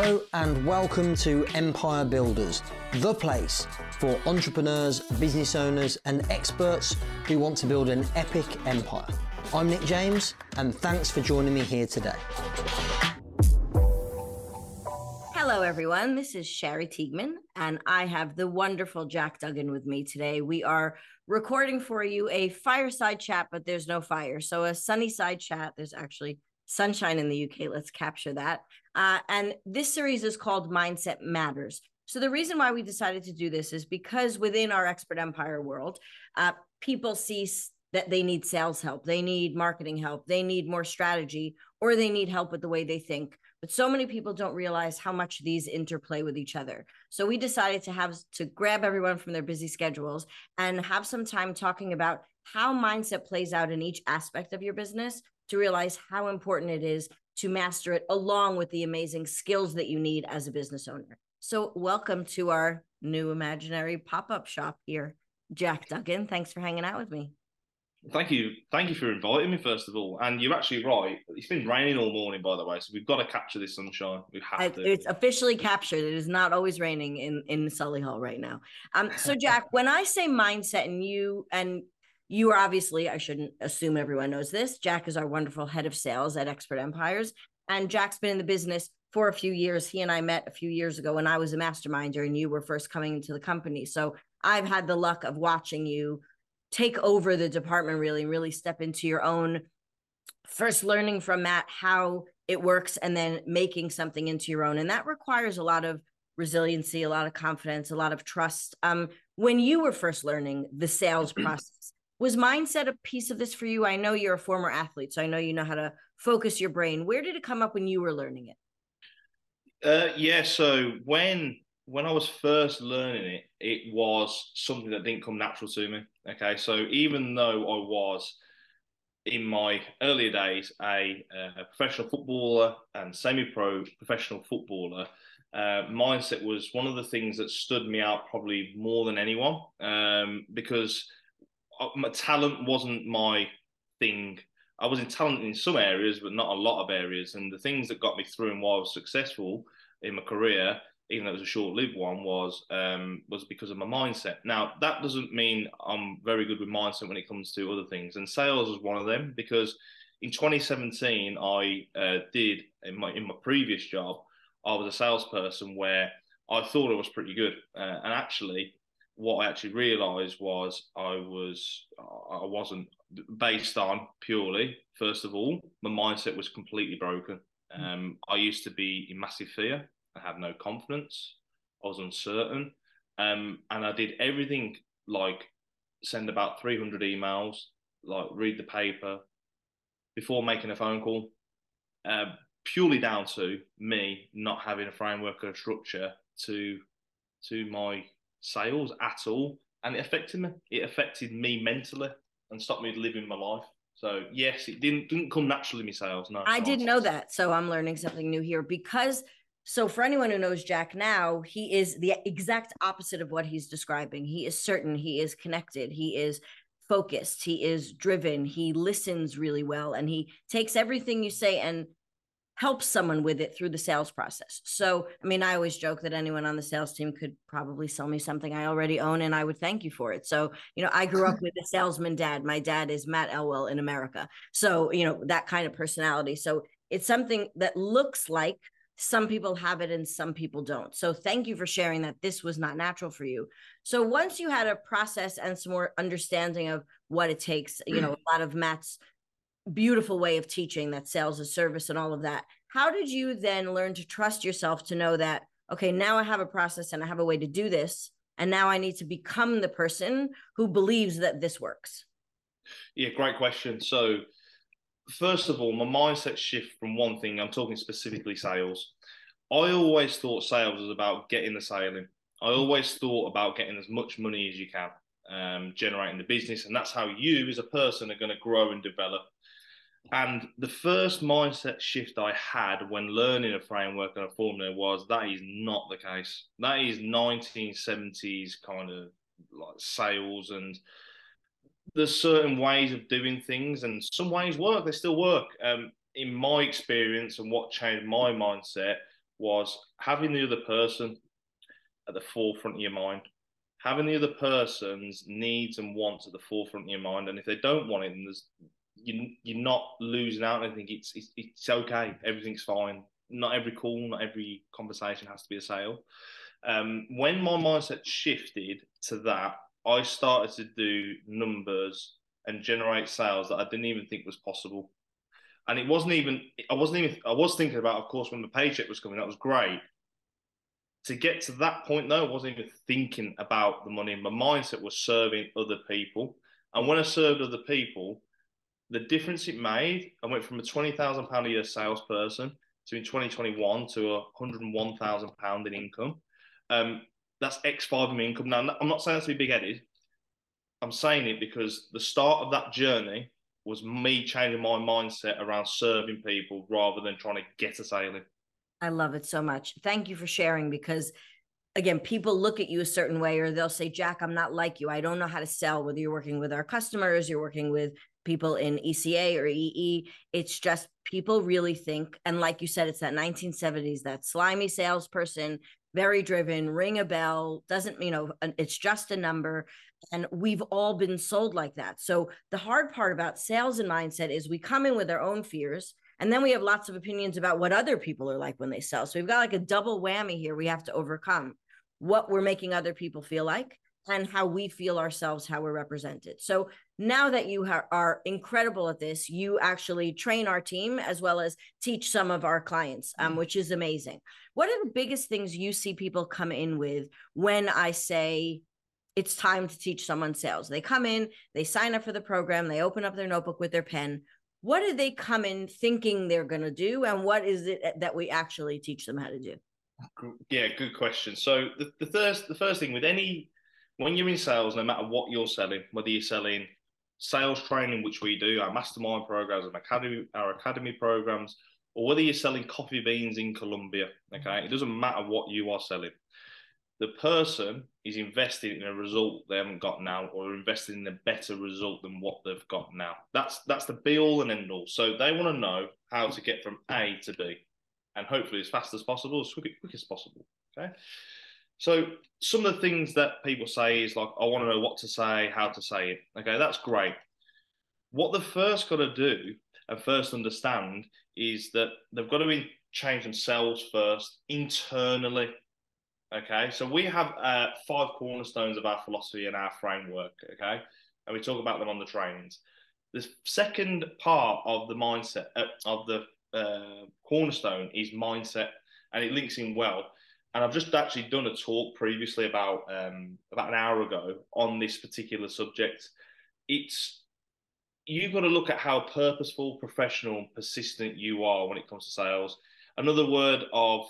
Hello and welcome to Empire Builders, the place for entrepreneurs, business owners, and experts who want to build an epic empire. I'm Nick James, and thanks for joining me here today. Hello, everyone. This is Shari Teigman, and I have the wonderful Jack Duggan with me today. We are recording for you a fireside chat, but there's no fire. So, a sunny side chat. There's actually sunshine in the UK. Let's capture that. Uh, and this series is called Mindset Matters. So, the reason why we decided to do this is because within our expert empire world, uh, people see that they need sales help, they need marketing help, they need more strategy, or they need help with the way they think. But so many people don't realize how much these interplay with each other. So we decided to have to grab everyone from their busy schedules and have some time talking about how mindset plays out in each aspect of your business to realize how important it is to master it along with the amazing skills that you need as a business owner. So, welcome to our new imaginary pop up shop here, Jack Duggan. Thanks for hanging out with me. Thank you, thank you for inviting me first of all. And you're actually right. It's been raining all morning, by the way, so we've got to capture this sunshine. We have to. It's officially captured. It is not always raining in in hall right now. Um. So, Jack, when I say mindset, and you and you are obviously, I shouldn't assume everyone knows this. Jack is our wonderful head of sales at Expert Empires. And Jack's been in the business for a few years. He and I met a few years ago when I was a masterminder and you were first coming into the company. So I've had the luck of watching you take over the department really, really step into your own first learning from Matt how it works and then making something into your own. And that requires a lot of resiliency, a lot of confidence, a lot of trust. Um, when you were first learning the sales process, was mindset a piece of this for you? I know you're a former athlete, so I know you know how to focus your brain. Where did it come up when you were learning it? Uh, yeah, so when when I was first learning it, it was something that didn't come natural to me. Okay, so even though I was in my earlier days a, a professional footballer and semi-pro professional footballer, uh, mindset was one of the things that stood me out probably more than anyone um, because my talent wasn't my thing. I was in talent in some areas, but not a lot of areas. And the things that got me through and why I was successful in my career, even though it was a short-lived one, was um, was because of my mindset. Now that doesn't mean I'm very good with mindset when it comes to other things, and sales was one of them because in 2017 I uh, did in my in my previous job I was a salesperson where I thought I was pretty good, uh, and actually what I actually realised was I was I wasn't based on purely. First of all, my mindset was completely broken. Hmm. Um, I used to be in massive fear. I had no confidence. I was uncertain, um, and I did everything like send about three hundred emails, like read the paper before making a phone call. Uh, purely down to me not having a framework or a structure to to my sales at all, and it affected me. It affected me mentally and stopped me living my life. So yes, it didn't didn't come naturally. Me sales, no. I didn't know that, so I'm learning something new here because. So for anyone who knows Jack now, he is the exact opposite of what he's describing. He is certain, he is connected, he is focused, he is driven, he listens really well, and he takes everything you say and help someone with it through the sales process. So, I mean, I always joke that anyone on the sales team could probably sell me something I already own and I would thank you for it. So, you know, I grew up with a salesman dad. My dad is Matt Elwell in America. So, you know, that kind of personality. So, it's something that looks like some people have it and some people don't. So, thank you for sharing that this was not natural for you. So, once you had a process and some more understanding of what it takes, you know, a lot of Matt's beautiful way of teaching that sales is service and all of that. How did you then learn to trust yourself to know that, okay, now I have a process and I have a way to do this. And now I need to become the person who believes that this works? Yeah, great question. So, first of all, my mindset shift from one thing, I'm talking specifically sales. I always thought sales was about getting the sale in. I always thought about getting as much money as you can, um, generating the business. And that's how you, as a person, are going to grow and develop. And the first mindset shift I had when learning a framework and a formula was that is not the case. That is 1970s kind of like sales and there's certain ways of doing things and some ways work, they still work. Um, in my experience and what changed my mindset was having the other person at the forefront of your mind, having the other person's needs and wants at the forefront of your mind. And if they don't want it, then there's you, you're not losing out. I think it's, it's it's okay. Everything's fine. Not every call, not every conversation has to be a sale. Um, when my mindset shifted to that, I started to do numbers and generate sales that I didn't even think was possible. And it wasn't even, I wasn't even, I was thinking about, of course, when the paycheck was coming, that was great. To get to that point, though, I wasn't even thinking about the money. My mindset was serving other people. And when I served other people, the difference it made, I went from a £20,000 a year salesperson to in 2021 to a £101,000 in income. Um, that's X5 of income. Now, I'm not saying that's to be big headed. I'm saying it because the start of that journey was me changing my mindset around serving people rather than trying to get a sale in. I love it so much. Thank you for sharing because again, people look at you a certain way or they'll say, Jack, I'm not like you. I don't know how to sell, whether you're working with our customers, you're working with people in ECA or EE. It's just people really think, and like you said, it's that 1970s, that slimy salesperson very driven, ring a bell, doesn't, you know, it's just a number. And we've all been sold like that. So the hard part about sales and mindset is we come in with our own fears. And then we have lots of opinions about what other people are like when they sell. So we've got like a double whammy here we have to overcome what we're making other people feel like and how we feel ourselves, how we're represented. So now that you ha- are incredible at this, you actually train our team as well as teach some of our clients, um, mm. which is amazing. What are the biggest things you see people come in with when I say it's time to teach someone sales? They come in, they sign up for the program, they open up their notebook with their pen. What do they come in thinking they're going to do? And what is it that we actually teach them how to do? Yeah, good question. So the, the first the first thing with any when you're in sales, no matter what you're selling, whether you're selling sales training, which we do, our mastermind programs, and academy, our academy programs, or whether you're selling coffee beans in Colombia, okay, it doesn't matter what you are selling. The person is investing in a result they haven't got now, or investing in a better result than what they've got now. That's that's the be all and end all. So they want to know how to get from A to B, and hopefully as fast as possible, as quick, quick as possible. Okay. So some of the things that people say is like, I want to know what to say, how to say it. Okay, that's great. What they've first got to do and first understand is that they've got to change themselves first internally. Okay, so we have uh, five cornerstones of our philosophy and our framework. Okay, and we talk about them on the trainings. The second part of the mindset uh, of the uh, cornerstone is mindset, and it links in well and I've just actually done a talk previously about um, about an hour ago on this particular subject. It's you've got to look at how purposeful, professional, and persistent you are when it comes to sales. Another word of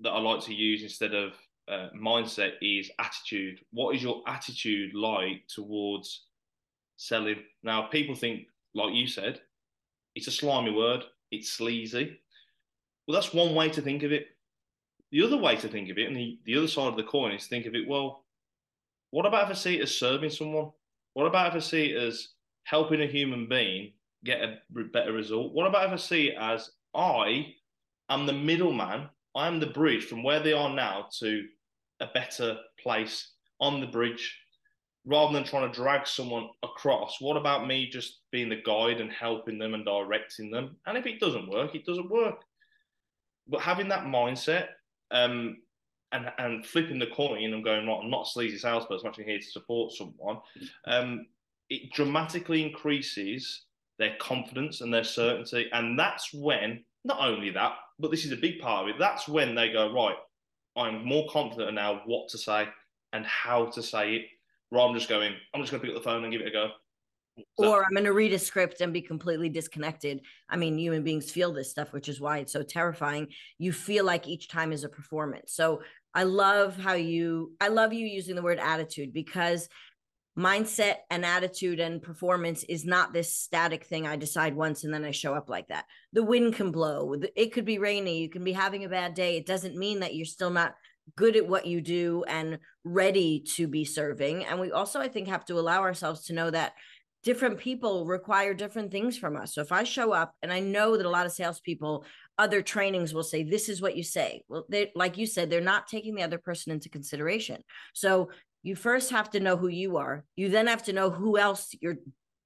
that I like to use instead of uh, mindset is attitude. What is your attitude like towards selling? Now, people think, like you said, it's a slimy word. It's sleazy. Well, that's one way to think of it the other way to think of it, and the, the other side of the coin, is think of it, well, what about if I see it as serving someone? What about if I see it as helping a human being get a better result? What about if I see it as I am the middleman, I am the bridge from where they are now to a better place on the bridge rather than trying to drag someone across, what about me just being the guide and helping them and directing them? And if it doesn't work, it doesn't work. But having that mindset um, and and flipping the coin and going, right, I'm not a sleazy salesperson, I'm actually here to support someone. Um, it dramatically increases their confidence and their certainty, and that's when not only that, but this is a big part of it. That's when they go, right, I'm more confident now what to say and how to say it, rather than just going, I'm just going to pick up the phone and give it a go. So, or I'm going to read a script and be completely disconnected. I mean, human beings feel this stuff, which is why it's so terrifying. You feel like each time is a performance. So I love how you, I love you using the word attitude because mindset and attitude and performance is not this static thing I decide once and then I show up like that. The wind can blow, it could be rainy, you can be having a bad day. It doesn't mean that you're still not good at what you do and ready to be serving. And we also, I think, have to allow ourselves to know that different people require different things from us. So if I show up and I know that a lot of salespeople, other trainings will say, this is what you say. Well, they, like you said, they're not taking the other person into consideration. So you first have to know who you are. You then have to know who else you're,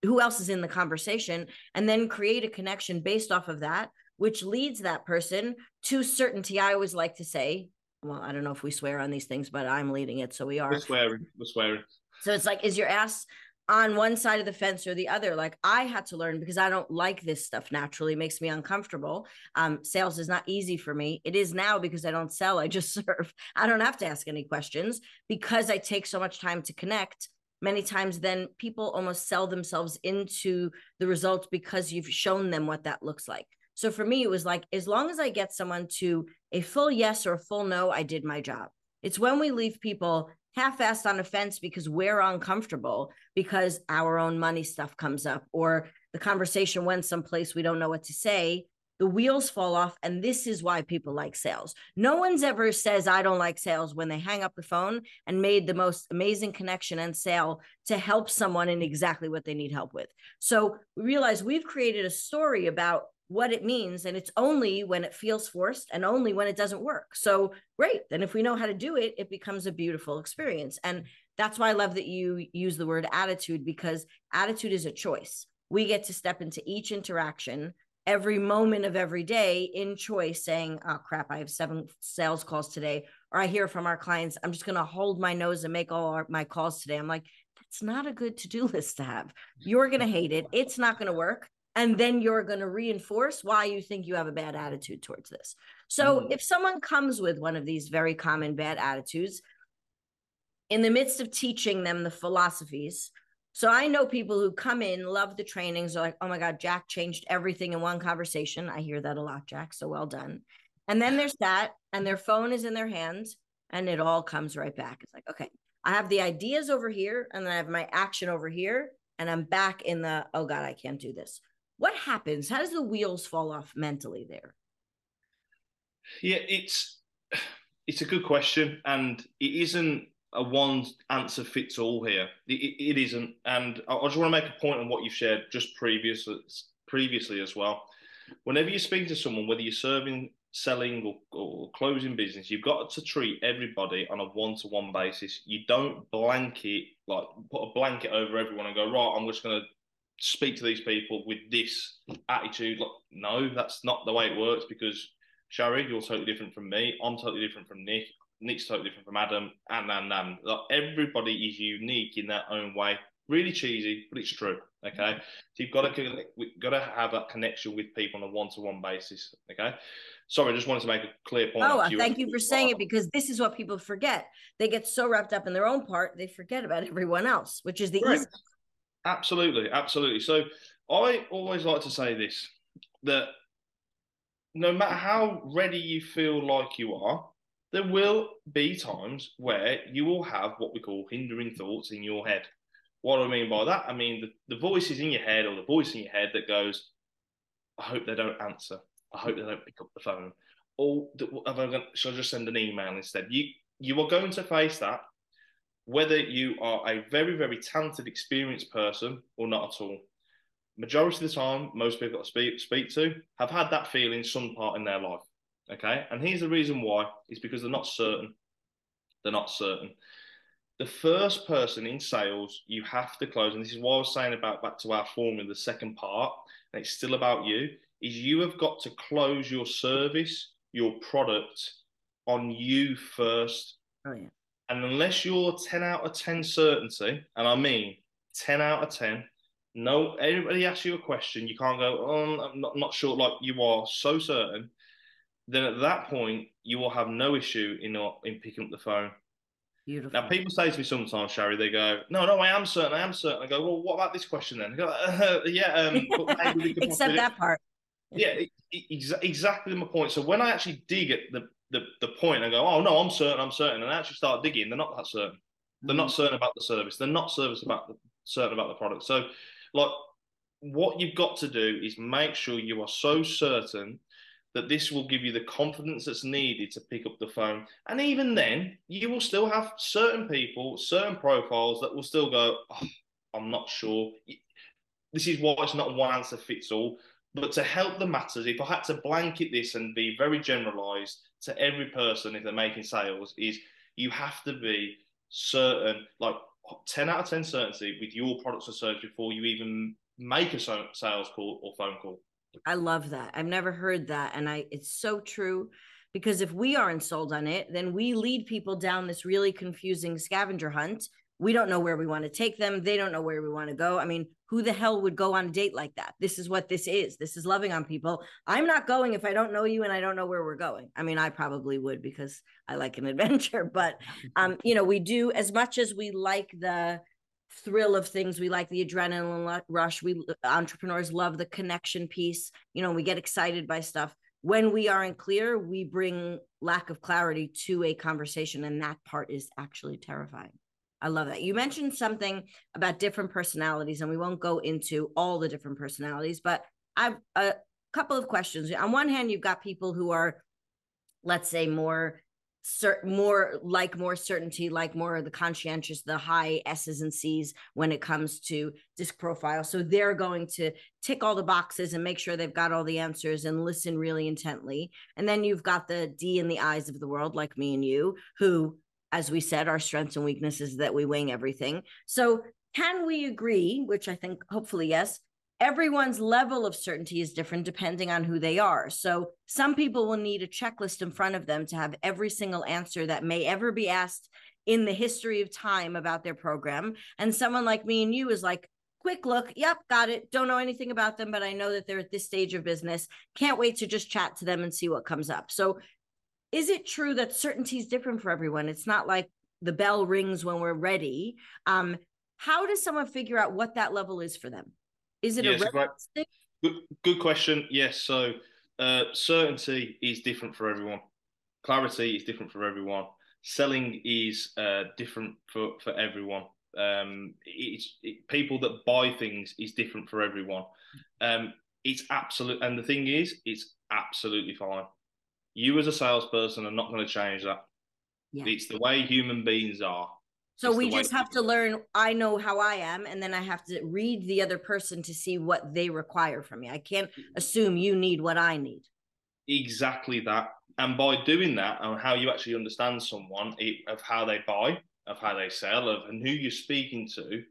who else is in the conversation, and then create a connection based off of that, which leads that person to certainty. I always like to say, well, I don't know if we swear on these things, but I'm leading it, so we are. We're swearing. We're swearing. So it's like, is your ass on one side of the fence or the other. Like I had to learn because I don't like this stuff naturally, it makes me uncomfortable. Um, sales is not easy for me. It is now because I don't sell, I just serve. I don't have to ask any questions because I take so much time to connect. Many times, then people almost sell themselves into the results because you've shown them what that looks like. So for me, it was like, as long as I get someone to a full yes or a full no, I did my job. It's when we leave people half-assed on a fence because we're uncomfortable because our own money stuff comes up or the conversation went someplace we don't know what to say the wheels fall off and this is why people like sales. No one's ever says i don't like sales when they hang up the phone and made the most amazing connection and sale to help someone in exactly what they need help with. So we realize we've created a story about what it means and it's only when it feels forced and only when it doesn't work. So great then if we know how to do it it becomes a beautiful experience. And that's why i love that you use the word attitude because attitude is a choice. We get to step into each interaction every moment of every day in choice saying oh crap i have seven sales calls today or i hear from our clients i'm just going to hold my nose and make all our, my calls today. I'm like that's not a good to-do list to have. You're going to hate it. It's not going to work and then you're going to reinforce why you think you have a bad attitude towards this. So mm-hmm. if someone comes with one of these very common bad attitudes, in the midst of teaching them the philosophies, so I know people who come in, love the trainings, are like, oh my God, Jack changed everything in one conversation. I hear that a lot, Jack. So well done. And then there's that, and their phone is in their hands, and it all comes right back. It's like, okay, I have the ideas over here, and then I have my action over here, and I'm back in the, oh God, I can't do this what happens? How does the wheels fall off mentally there? Yeah it's it's a good question and it isn't a one answer fits all here. It, it isn't and i just want to make a point on what you've shared just previously previously as well. Whenever you speak to someone whether you're serving selling or, or closing business you've got to treat everybody on a one-to-one basis. You don't blanket like put a blanket over everyone and go right i'm just going to speak to these people with this attitude. Like, no, that's not the way it works because Shari, you're totally different from me. I'm totally different from Nick. Nick's totally different from Adam. And and and like, everybody is unique in their own way. Really cheesy, but it's true. Okay, so you've got to we've got to have that connection with people on a one-to-one basis. Okay, sorry, I just wanted to make a clear point. Oh, uh, thank you for saying it because this is what people forget. They get so wrapped up in their own part, they forget about everyone else, which is the right. easy Absolutely, absolutely. So I always like to say this that no matter how ready you feel like you are, there will be times where you will have what we call hindering thoughts in your head. What do I mean by that? I mean the, the voice is in your head or the voice in your head that goes, I hope they don't answer. I hope they don't pick up the phone. Or should I just send an email instead? You you are going to face that whether you are a very, very talented, experienced person or not at all. Majority of the time, most people I speak, speak to have had that feeling some part in their life. Okay. And here's the reason why is because they're not certain. They're not certain. The first person in sales you have to close, and this is what I was saying about back to our formula, the second part, and it's still about you, is you have got to close your service, your product on you first. Oh, yeah. And unless you're 10 out of 10 certainty, and I mean 10 out of 10, no, everybody asks you a question, you can't go, oh, I'm not, not sure, like you are so certain, then at that point, you will have no issue in, in picking up the phone. Beautiful. Now, people say to me sometimes, Shari, they go, no, no, I am certain, I am certain. I go, well, what about this question then? I go, uh, yeah, um, except that part. Yeah, exactly my point. So when I actually dig at the the, the point and go, oh no, I'm certain, I'm certain, and actually start digging, they're not that certain. They're not mm. certain about the service. They're not service about the, certain about the product. So, like, what you've got to do is make sure you are so certain that this will give you the confidence that's needed to pick up the phone. And even then, you will still have certain people, certain profiles that will still go, oh, I'm not sure. this is why it's not one answer fits all. But to help the matters, if I had to blanket this and be very generalized to every person if they're making sales, is you have to be certain, like 10 out of 10 certainty with your products or service before you even make a sales call or phone call. I love that. I've never heard that. And I it's so true because if we aren't sold on it, then we lead people down this really confusing scavenger hunt. We don't know where we want to take them. They don't know where we want to go. I mean, who the hell would go on a date like that? This is what this is. This is loving on people. I'm not going if I don't know you and I don't know where we're going. I mean, I probably would because I like an adventure, but um, you know, we do as much as we like the thrill of things. We like the adrenaline rush. We entrepreneurs love the connection piece. You know, we get excited by stuff. When we aren't clear, we bring lack of clarity to a conversation, and that part is actually terrifying. I love that. You mentioned something about different personalities, and we won't go into all the different personalities, but I've a couple of questions. On one hand, you've got people who are, let's say, more certain more like more certainty like more of the conscientious the high s's and c's when it comes to disc profile so they're going to tick all the boxes and make sure they've got all the answers and listen really intently and then you've got the d in the eyes of the world like me and you who as we said our strengths and weaknesses that we wing everything so can we agree which i think hopefully yes everyone's level of certainty is different depending on who they are. So some people will need a checklist in front of them to have every single answer that may ever be asked in the history of time about their program. And someone like me and you is like, quick look, yep, got it. Don't know anything about them, but I know that they're at this stage of business. Can't wait to just chat to them and see what comes up. So is it true that certainty is different for everyone? It's not like the bell rings when we're ready. Um, how does someone figure out what that level is for them? Is it yes, a right. good, good question. Yes. So uh, certainty is different for everyone. Clarity is different for everyone. Selling is uh, different for for everyone. Um, it's it, people that buy things is different for everyone. Um, it's absolute, and the thing is, it's absolutely fine. You as a salesperson are not going to change that. Yeah. It's the way human beings are. So we just have to learn. I know how I am, and then I have to read the other person to see what they require from me. I can't assume you need what I need. Exactly that. And by doing that, and how you actually understand someone of how they buy, of how they sell, of and who you're speaking to,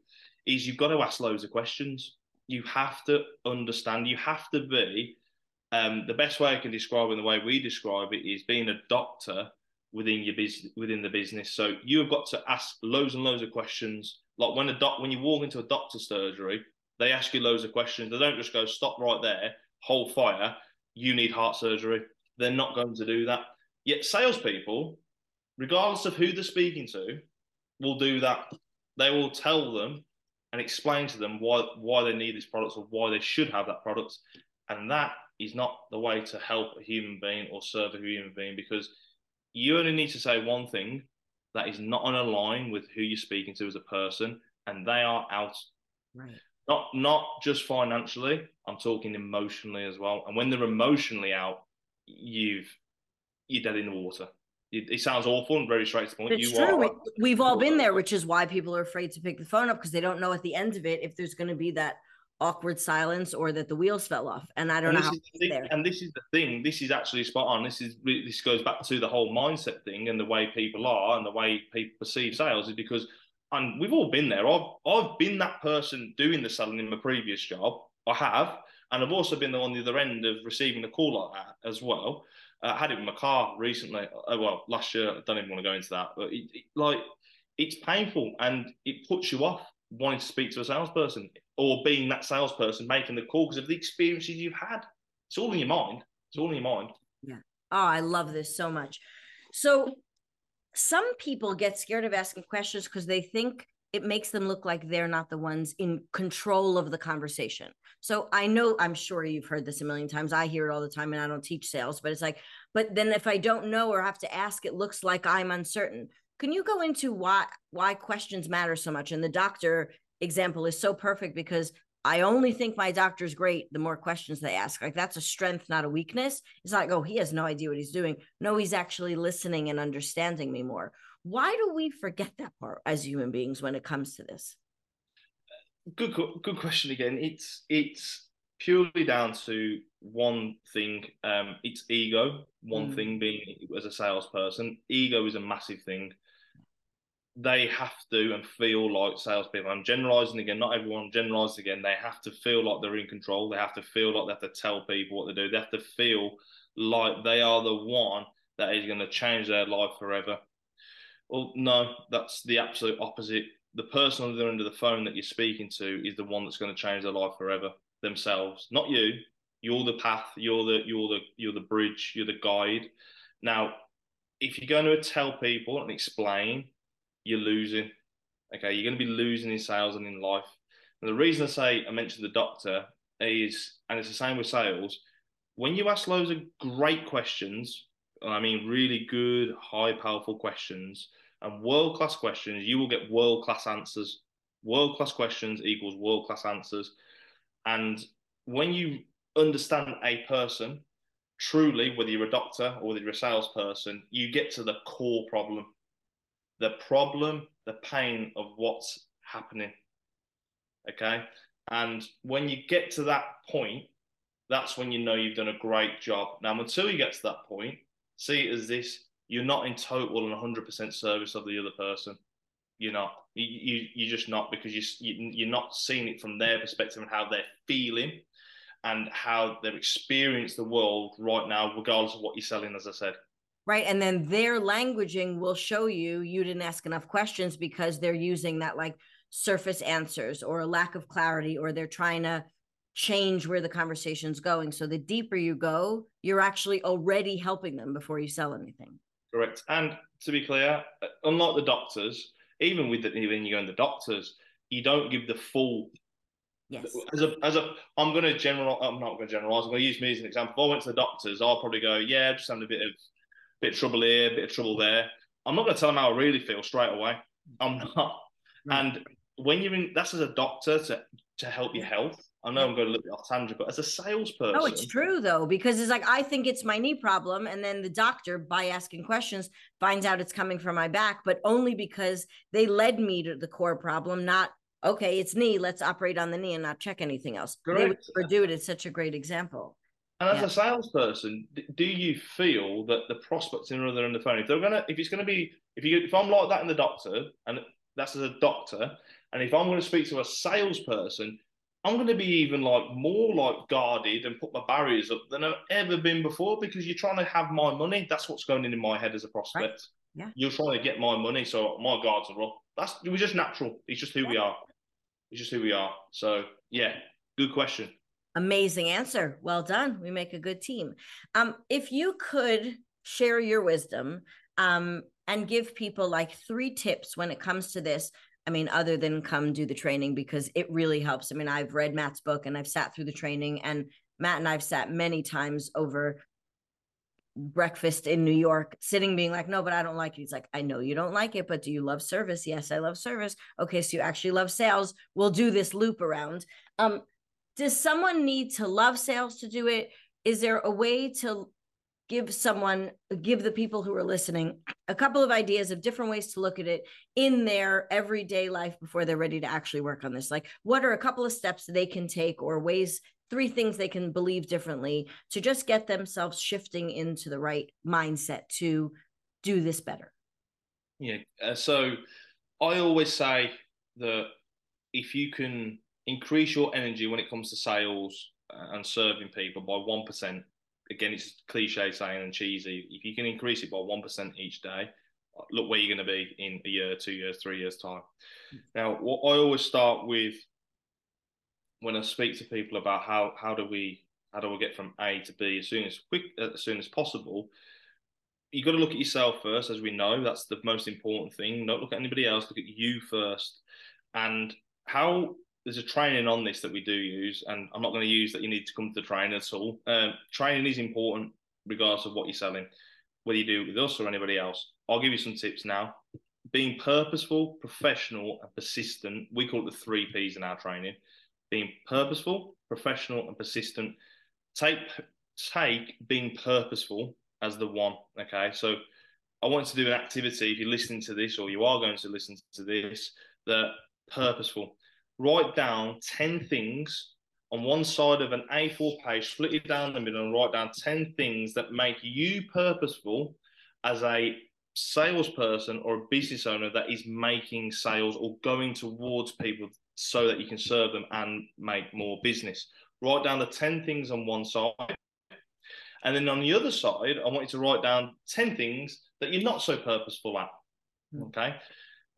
is you've got to ask loads of questions. You have to understand. You have to be. Um, the best way I can describe it, and the way we describe it, is being a doctor within your business within the business. So you have got to ask loads and loads of questions. Like when a doc when you walk into a doctor's surgery, they ask you loads of questions. They don't just go stop right there, hold fire. You need heart surgery. They're not going to do that. Yet salespeople, regardless of who they're speaking to, will do that. They will tell them and explain to them why why they need this product or why they should have that product. And that is not the way to help a human being or serve a human being because you only need to say one thing that is not on a line with who you're speaking to as a person, and they are out. Right. Not not just financially. I'm talking emotionally as well. And when they're emotionally out, you've you're dead in the water. It, it sounds awful and very straight to the point. It's you true. Are, we, have all been there, which is why people are afraid to pick the phone up because they don't know at the end of it if there's going to be that awkward silence or that the wheels fell off and i don't and know how and this is the thing this is actually spot on this is this goes back to the whole mindset thing and the way people are and the way people perceive sales is because and we've all been there i've i've been that person doing the selling in my previous job i have and i've also been on the other end of receiving a call like that as well. Uh, i had it in my car recently uh, well last year i don't even want to go into that but it, it, like it's painful and it puts you off wanting to speak to a salesperson or being that salesperson making the call because of the experiences you've had. It's all in your mind. It's all in your mind. Yeah. Oh, I love this so much. So some people get scared of asking questions because they think it makes them look like they're not the ones in control of the conversation. So I know, I'm sure you've heard this a million times. I hear it all the time and I don't teach sales, but it's like, but then if I don't know or have to ask, it looks like I'm uncertain. Can you go into why why questions matter so much? And the doctor example is so perfect because I only think my doctor's great the more questions they ask. Like that's a strength, not a weakness. It's like, oh, he has no idea what he's doing. No, he's actually listening and understanding me more. Why do we forget that part as human beings when it comes to this? good good question again. It's it's purely down to one thing. Um, it's ego. One mm. thing being as a salesperson, ego is a massive thing. They have to and feel like salespeople. I'm generalizing again. Not everyone generalized again. They have to feel like they're in control. They have to feel like they have to tell people what to do. They have to feel like they are the one that is going to change their life forever. Well, no, that's the absolute opposite. The person on the other end of the phone that you're speaking to is the one that's going to change their life forever themselves, not you. You're the path. You're the you're the you're the bridge. You're the guide. Now, if you're going to tell people and explain, you're losing. Okay, you're going to be losing in sales and in life. And the reason I say I mentioned the doctor is, and it's the same with sales. When you ask loads of great questions, I mean really good, high, powerful questions, and world class questions, you will get world class answers. World class questions equals world class answers. And when you understand a person truly, whether you're a doctor or whether you're a salesperson, you get to the core problem the problem, the pain of what's happening. Okay. And when you get to that point, that's when you know you've done a great job. Now, until you get to that point, see it as this you're not in total and 100% service of the other person. You're not. You, you, you're just not because you, you, you're not seeing it from their perspective and how they're feeling and how they've experienced the world right now, regardless of what you're selling, as I said. Right. And then their languaging will show you you didn't ask enough questions because they're using that like surface answers or a lack of clarity or they're trying to change where the conversation's going. So the deeper you go, you're actually already helping them before you sell anything. Correct. And to be clear, uh, unlike the doctors, even with the, even you go in the doctors, you don't give the full. Yes. As a, as a, I'm going to general. I'm not going to generalize. I'm going to use me as an example. If I went to the doctors, I'll probably go, yeah, just having a bit of, bit of trouble here, bit of trouble there. I'm not going to tell them how I really feel straight away. I'm not. And when you're in, that's as a doctor to to help your health. I know I'm going a little bit off tangent, but as a salesperson, no, it's true though because it's like I think it's my knee problem, and then the doctor, by asking questions, finds out it's coming from my back, but only because they led me to the core problem, not okay, it's knee. Let's operate on the knee and not check anything else. Correct. They would do it. It's such a great example. And as yeah. a salesperson, do you feel that the prospects in other end of the phone, if they're gonna, if it's gonna be, if you, if I'm like that in the doctor, and that's as a doctor, and if I'm going to speak to a salesperson, I'm going to be even like more like guarded and put my barriers up than I've ever been before because you're trying to have my money. That's what's going in in my head as a prospect. Right. Yeah. You're trying to get my money, so my guards are up. That's it was just natural. It's just who yeah. we are. It's just who we are. So yeah, good question. Amazing answer. Well done. We make a good team. Um, if you could share your wisdom um, and give people like three tips when it comes to this I mean, other than come do the training because it really helps. I mean, I've read Matt's book and I've sat through the training, and Matt and I've sat many times over breakfast in New York, sitting being like, no, but I don't like it. He's like, I know you don't like it, but do you love service? Yes, I love service. Okay, so you actually love sales. We'll do this loop around. Um, does someone need to love sales to do it? Is there a way to give someone give the people who are listening a couple of ideas of different ways to look at it in their everyday life before they're ready to actually work on this like what are a couple of steps they can take or ways three things they can believe differently to just get themselves shifting into the right mindset to do this better yeah uh, so i always say that if you can increase your energy when it comes to sales uh, and serving people by 1% again, it's cliche saying and cheesy. If you can increase it by one percent each day, look where you're going to be in a year, two years, three years time. Now, what I always start with when I speak to people about how how do we how do we get from A to B as soon as quick as soon as possible. You got to look at yourself first, as we know. That's the most important thing. Don't look at anybody else. Look at you first. And how there's a training on this that we do use, and I'm not going to use that you need to come to the training at all. Um, training is important regardless of what you're selling, whether you do it with us or anybody else. I'll give you some tips now. Being purposeful, professional, and persistent. We call it the three P's in our training. Being purposeful, professional, and persistent. Take take being purposeful as the one. Okay, so I want to do an activity. If you're listening to this, or you are going to listen to this, that purposeful write down 10 things on one side of an A4 page, split it down the middle, and write down 10 things that make you purposeful as a salesperson or a business owner that is making sales or going towards people so that you can serve them and make more business. Write down the 10 things on one side. And then on the other side, I want you to write down 10 things that you're not so purposeful at. Hmm. Okay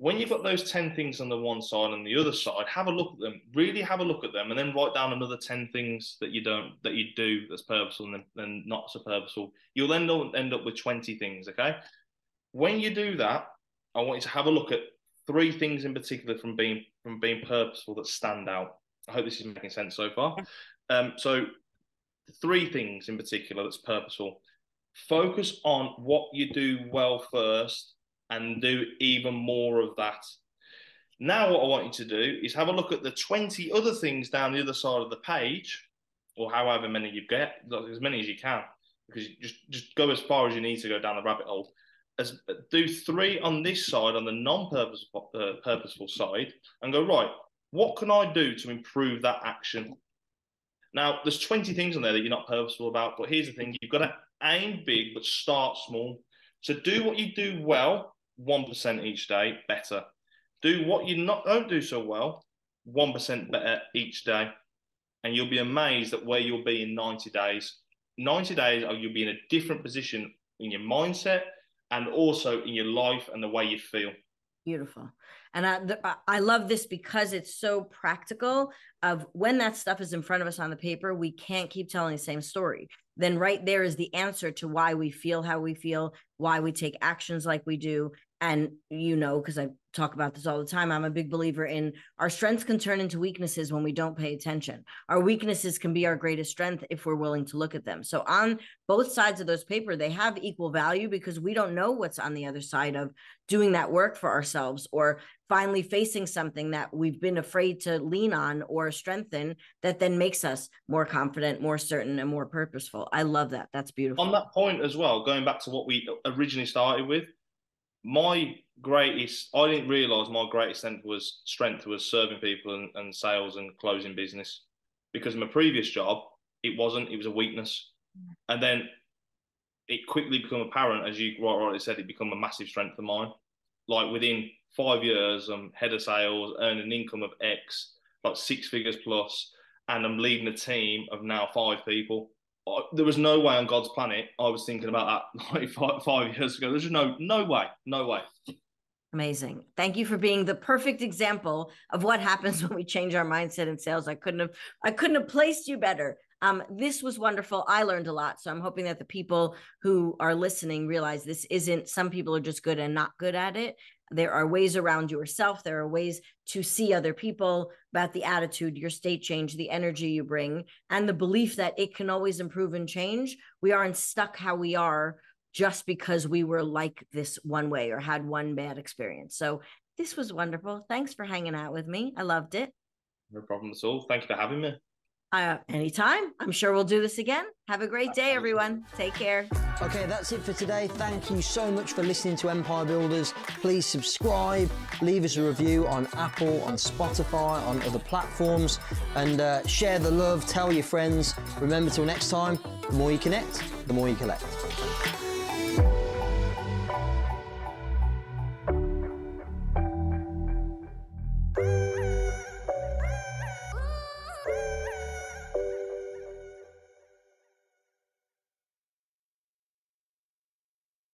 when you've got those 10 things on the one side and the other side have a look at them really have a look at them and then write down another 10 things that you don't that you do that's purposeful and then not so purposeful. You'll end up end up with 20 things okay? When you do that i want you to have a look at three things in particular from being from being purposeful that stand out. I hope this is making sense so far. Um, so three things in particular that's purposeful. Focus on what you do well first and do even more of that. Now, what I want you to do is have a look at the 20 other things down the other side of the page, or however many you get, as many as you can, because you just, just go as far as you need to go down the rabbit hole. As, do three on this side, on the non-purposeful uh, purposeful side, and go, right, what can I do to improve that action? Now, there's 20 things on there that you're not purposeful about, but here's the thing you've got to aim big, but start small. So do what you do well 1% each day better. Do what you not don't do so well, 1% better each day. And you'll be amazed at where you'll be in 90 days. 90 days, oh, you'll be in a different position in your mindset and also in your life and the way you feel. Beautiful. And I, I love this because it's so practical of when that stuff is in front of us on the paper, we can't keep telling the same story. Then right there is the answer to why we feel how we feel, why we take actions like we do, and you know because i talk about this all the time i'm a big believer in our strengths can turn into weaknesses when we don't pay attention. Our weaknesses can be our greatest strength if we're willing to look at them. So on both sides of those paper they have equal value because we don't know what's on the other side of doing that work for ourselves or finally facing something that we've been afraid to lean on or strengthen that then makes us more confident more certain and more purposeful. I love that. That's beautiful. On that point as well going back to what we originally started with my greatest I didn't realize my greatest strength was strength was serving people and, and sales and closing business. Because my previous job it wasn't it was a weakness. And then it quickly became apparent as you rightly said it became a massive strength of mine. Like within five years I'm head of sales earning an income of X like six figures plus and I'm leading a team of now five people there was no way on God's planet I was thinking about that like five, five years ago. There's no no way, no way. Amazing. Thank you for being the perfect example of what happens when we change our mindset in sales. I couldn't have I couldn't have placed you better. Um, this was wonderful. I learned a lot. So I'm hoping that the people who are listening realize this isn't some people are just good and not good at it there are ways around yourself. There are ways to see other people about the attitude your state change the energy you bring and the belief that it can always improve and change. We aren't stuck how we are just because we were like this one way or had one bad experience. So this was wonderful. Thanks for hanging out with me. I loved it. No problem at all. Thank you for having me uh, anytime. I'm sure we'll do this again. Have a great day, everyone. Take care. Okay, that's it for today. Thank you so much for listening to Empire Builders. Please subscribe, leave us a review on Apple, on Spotify, on other platforms, and uh, share the love. Tell your friends. Remember, till next time, the more you connect, the more you collect.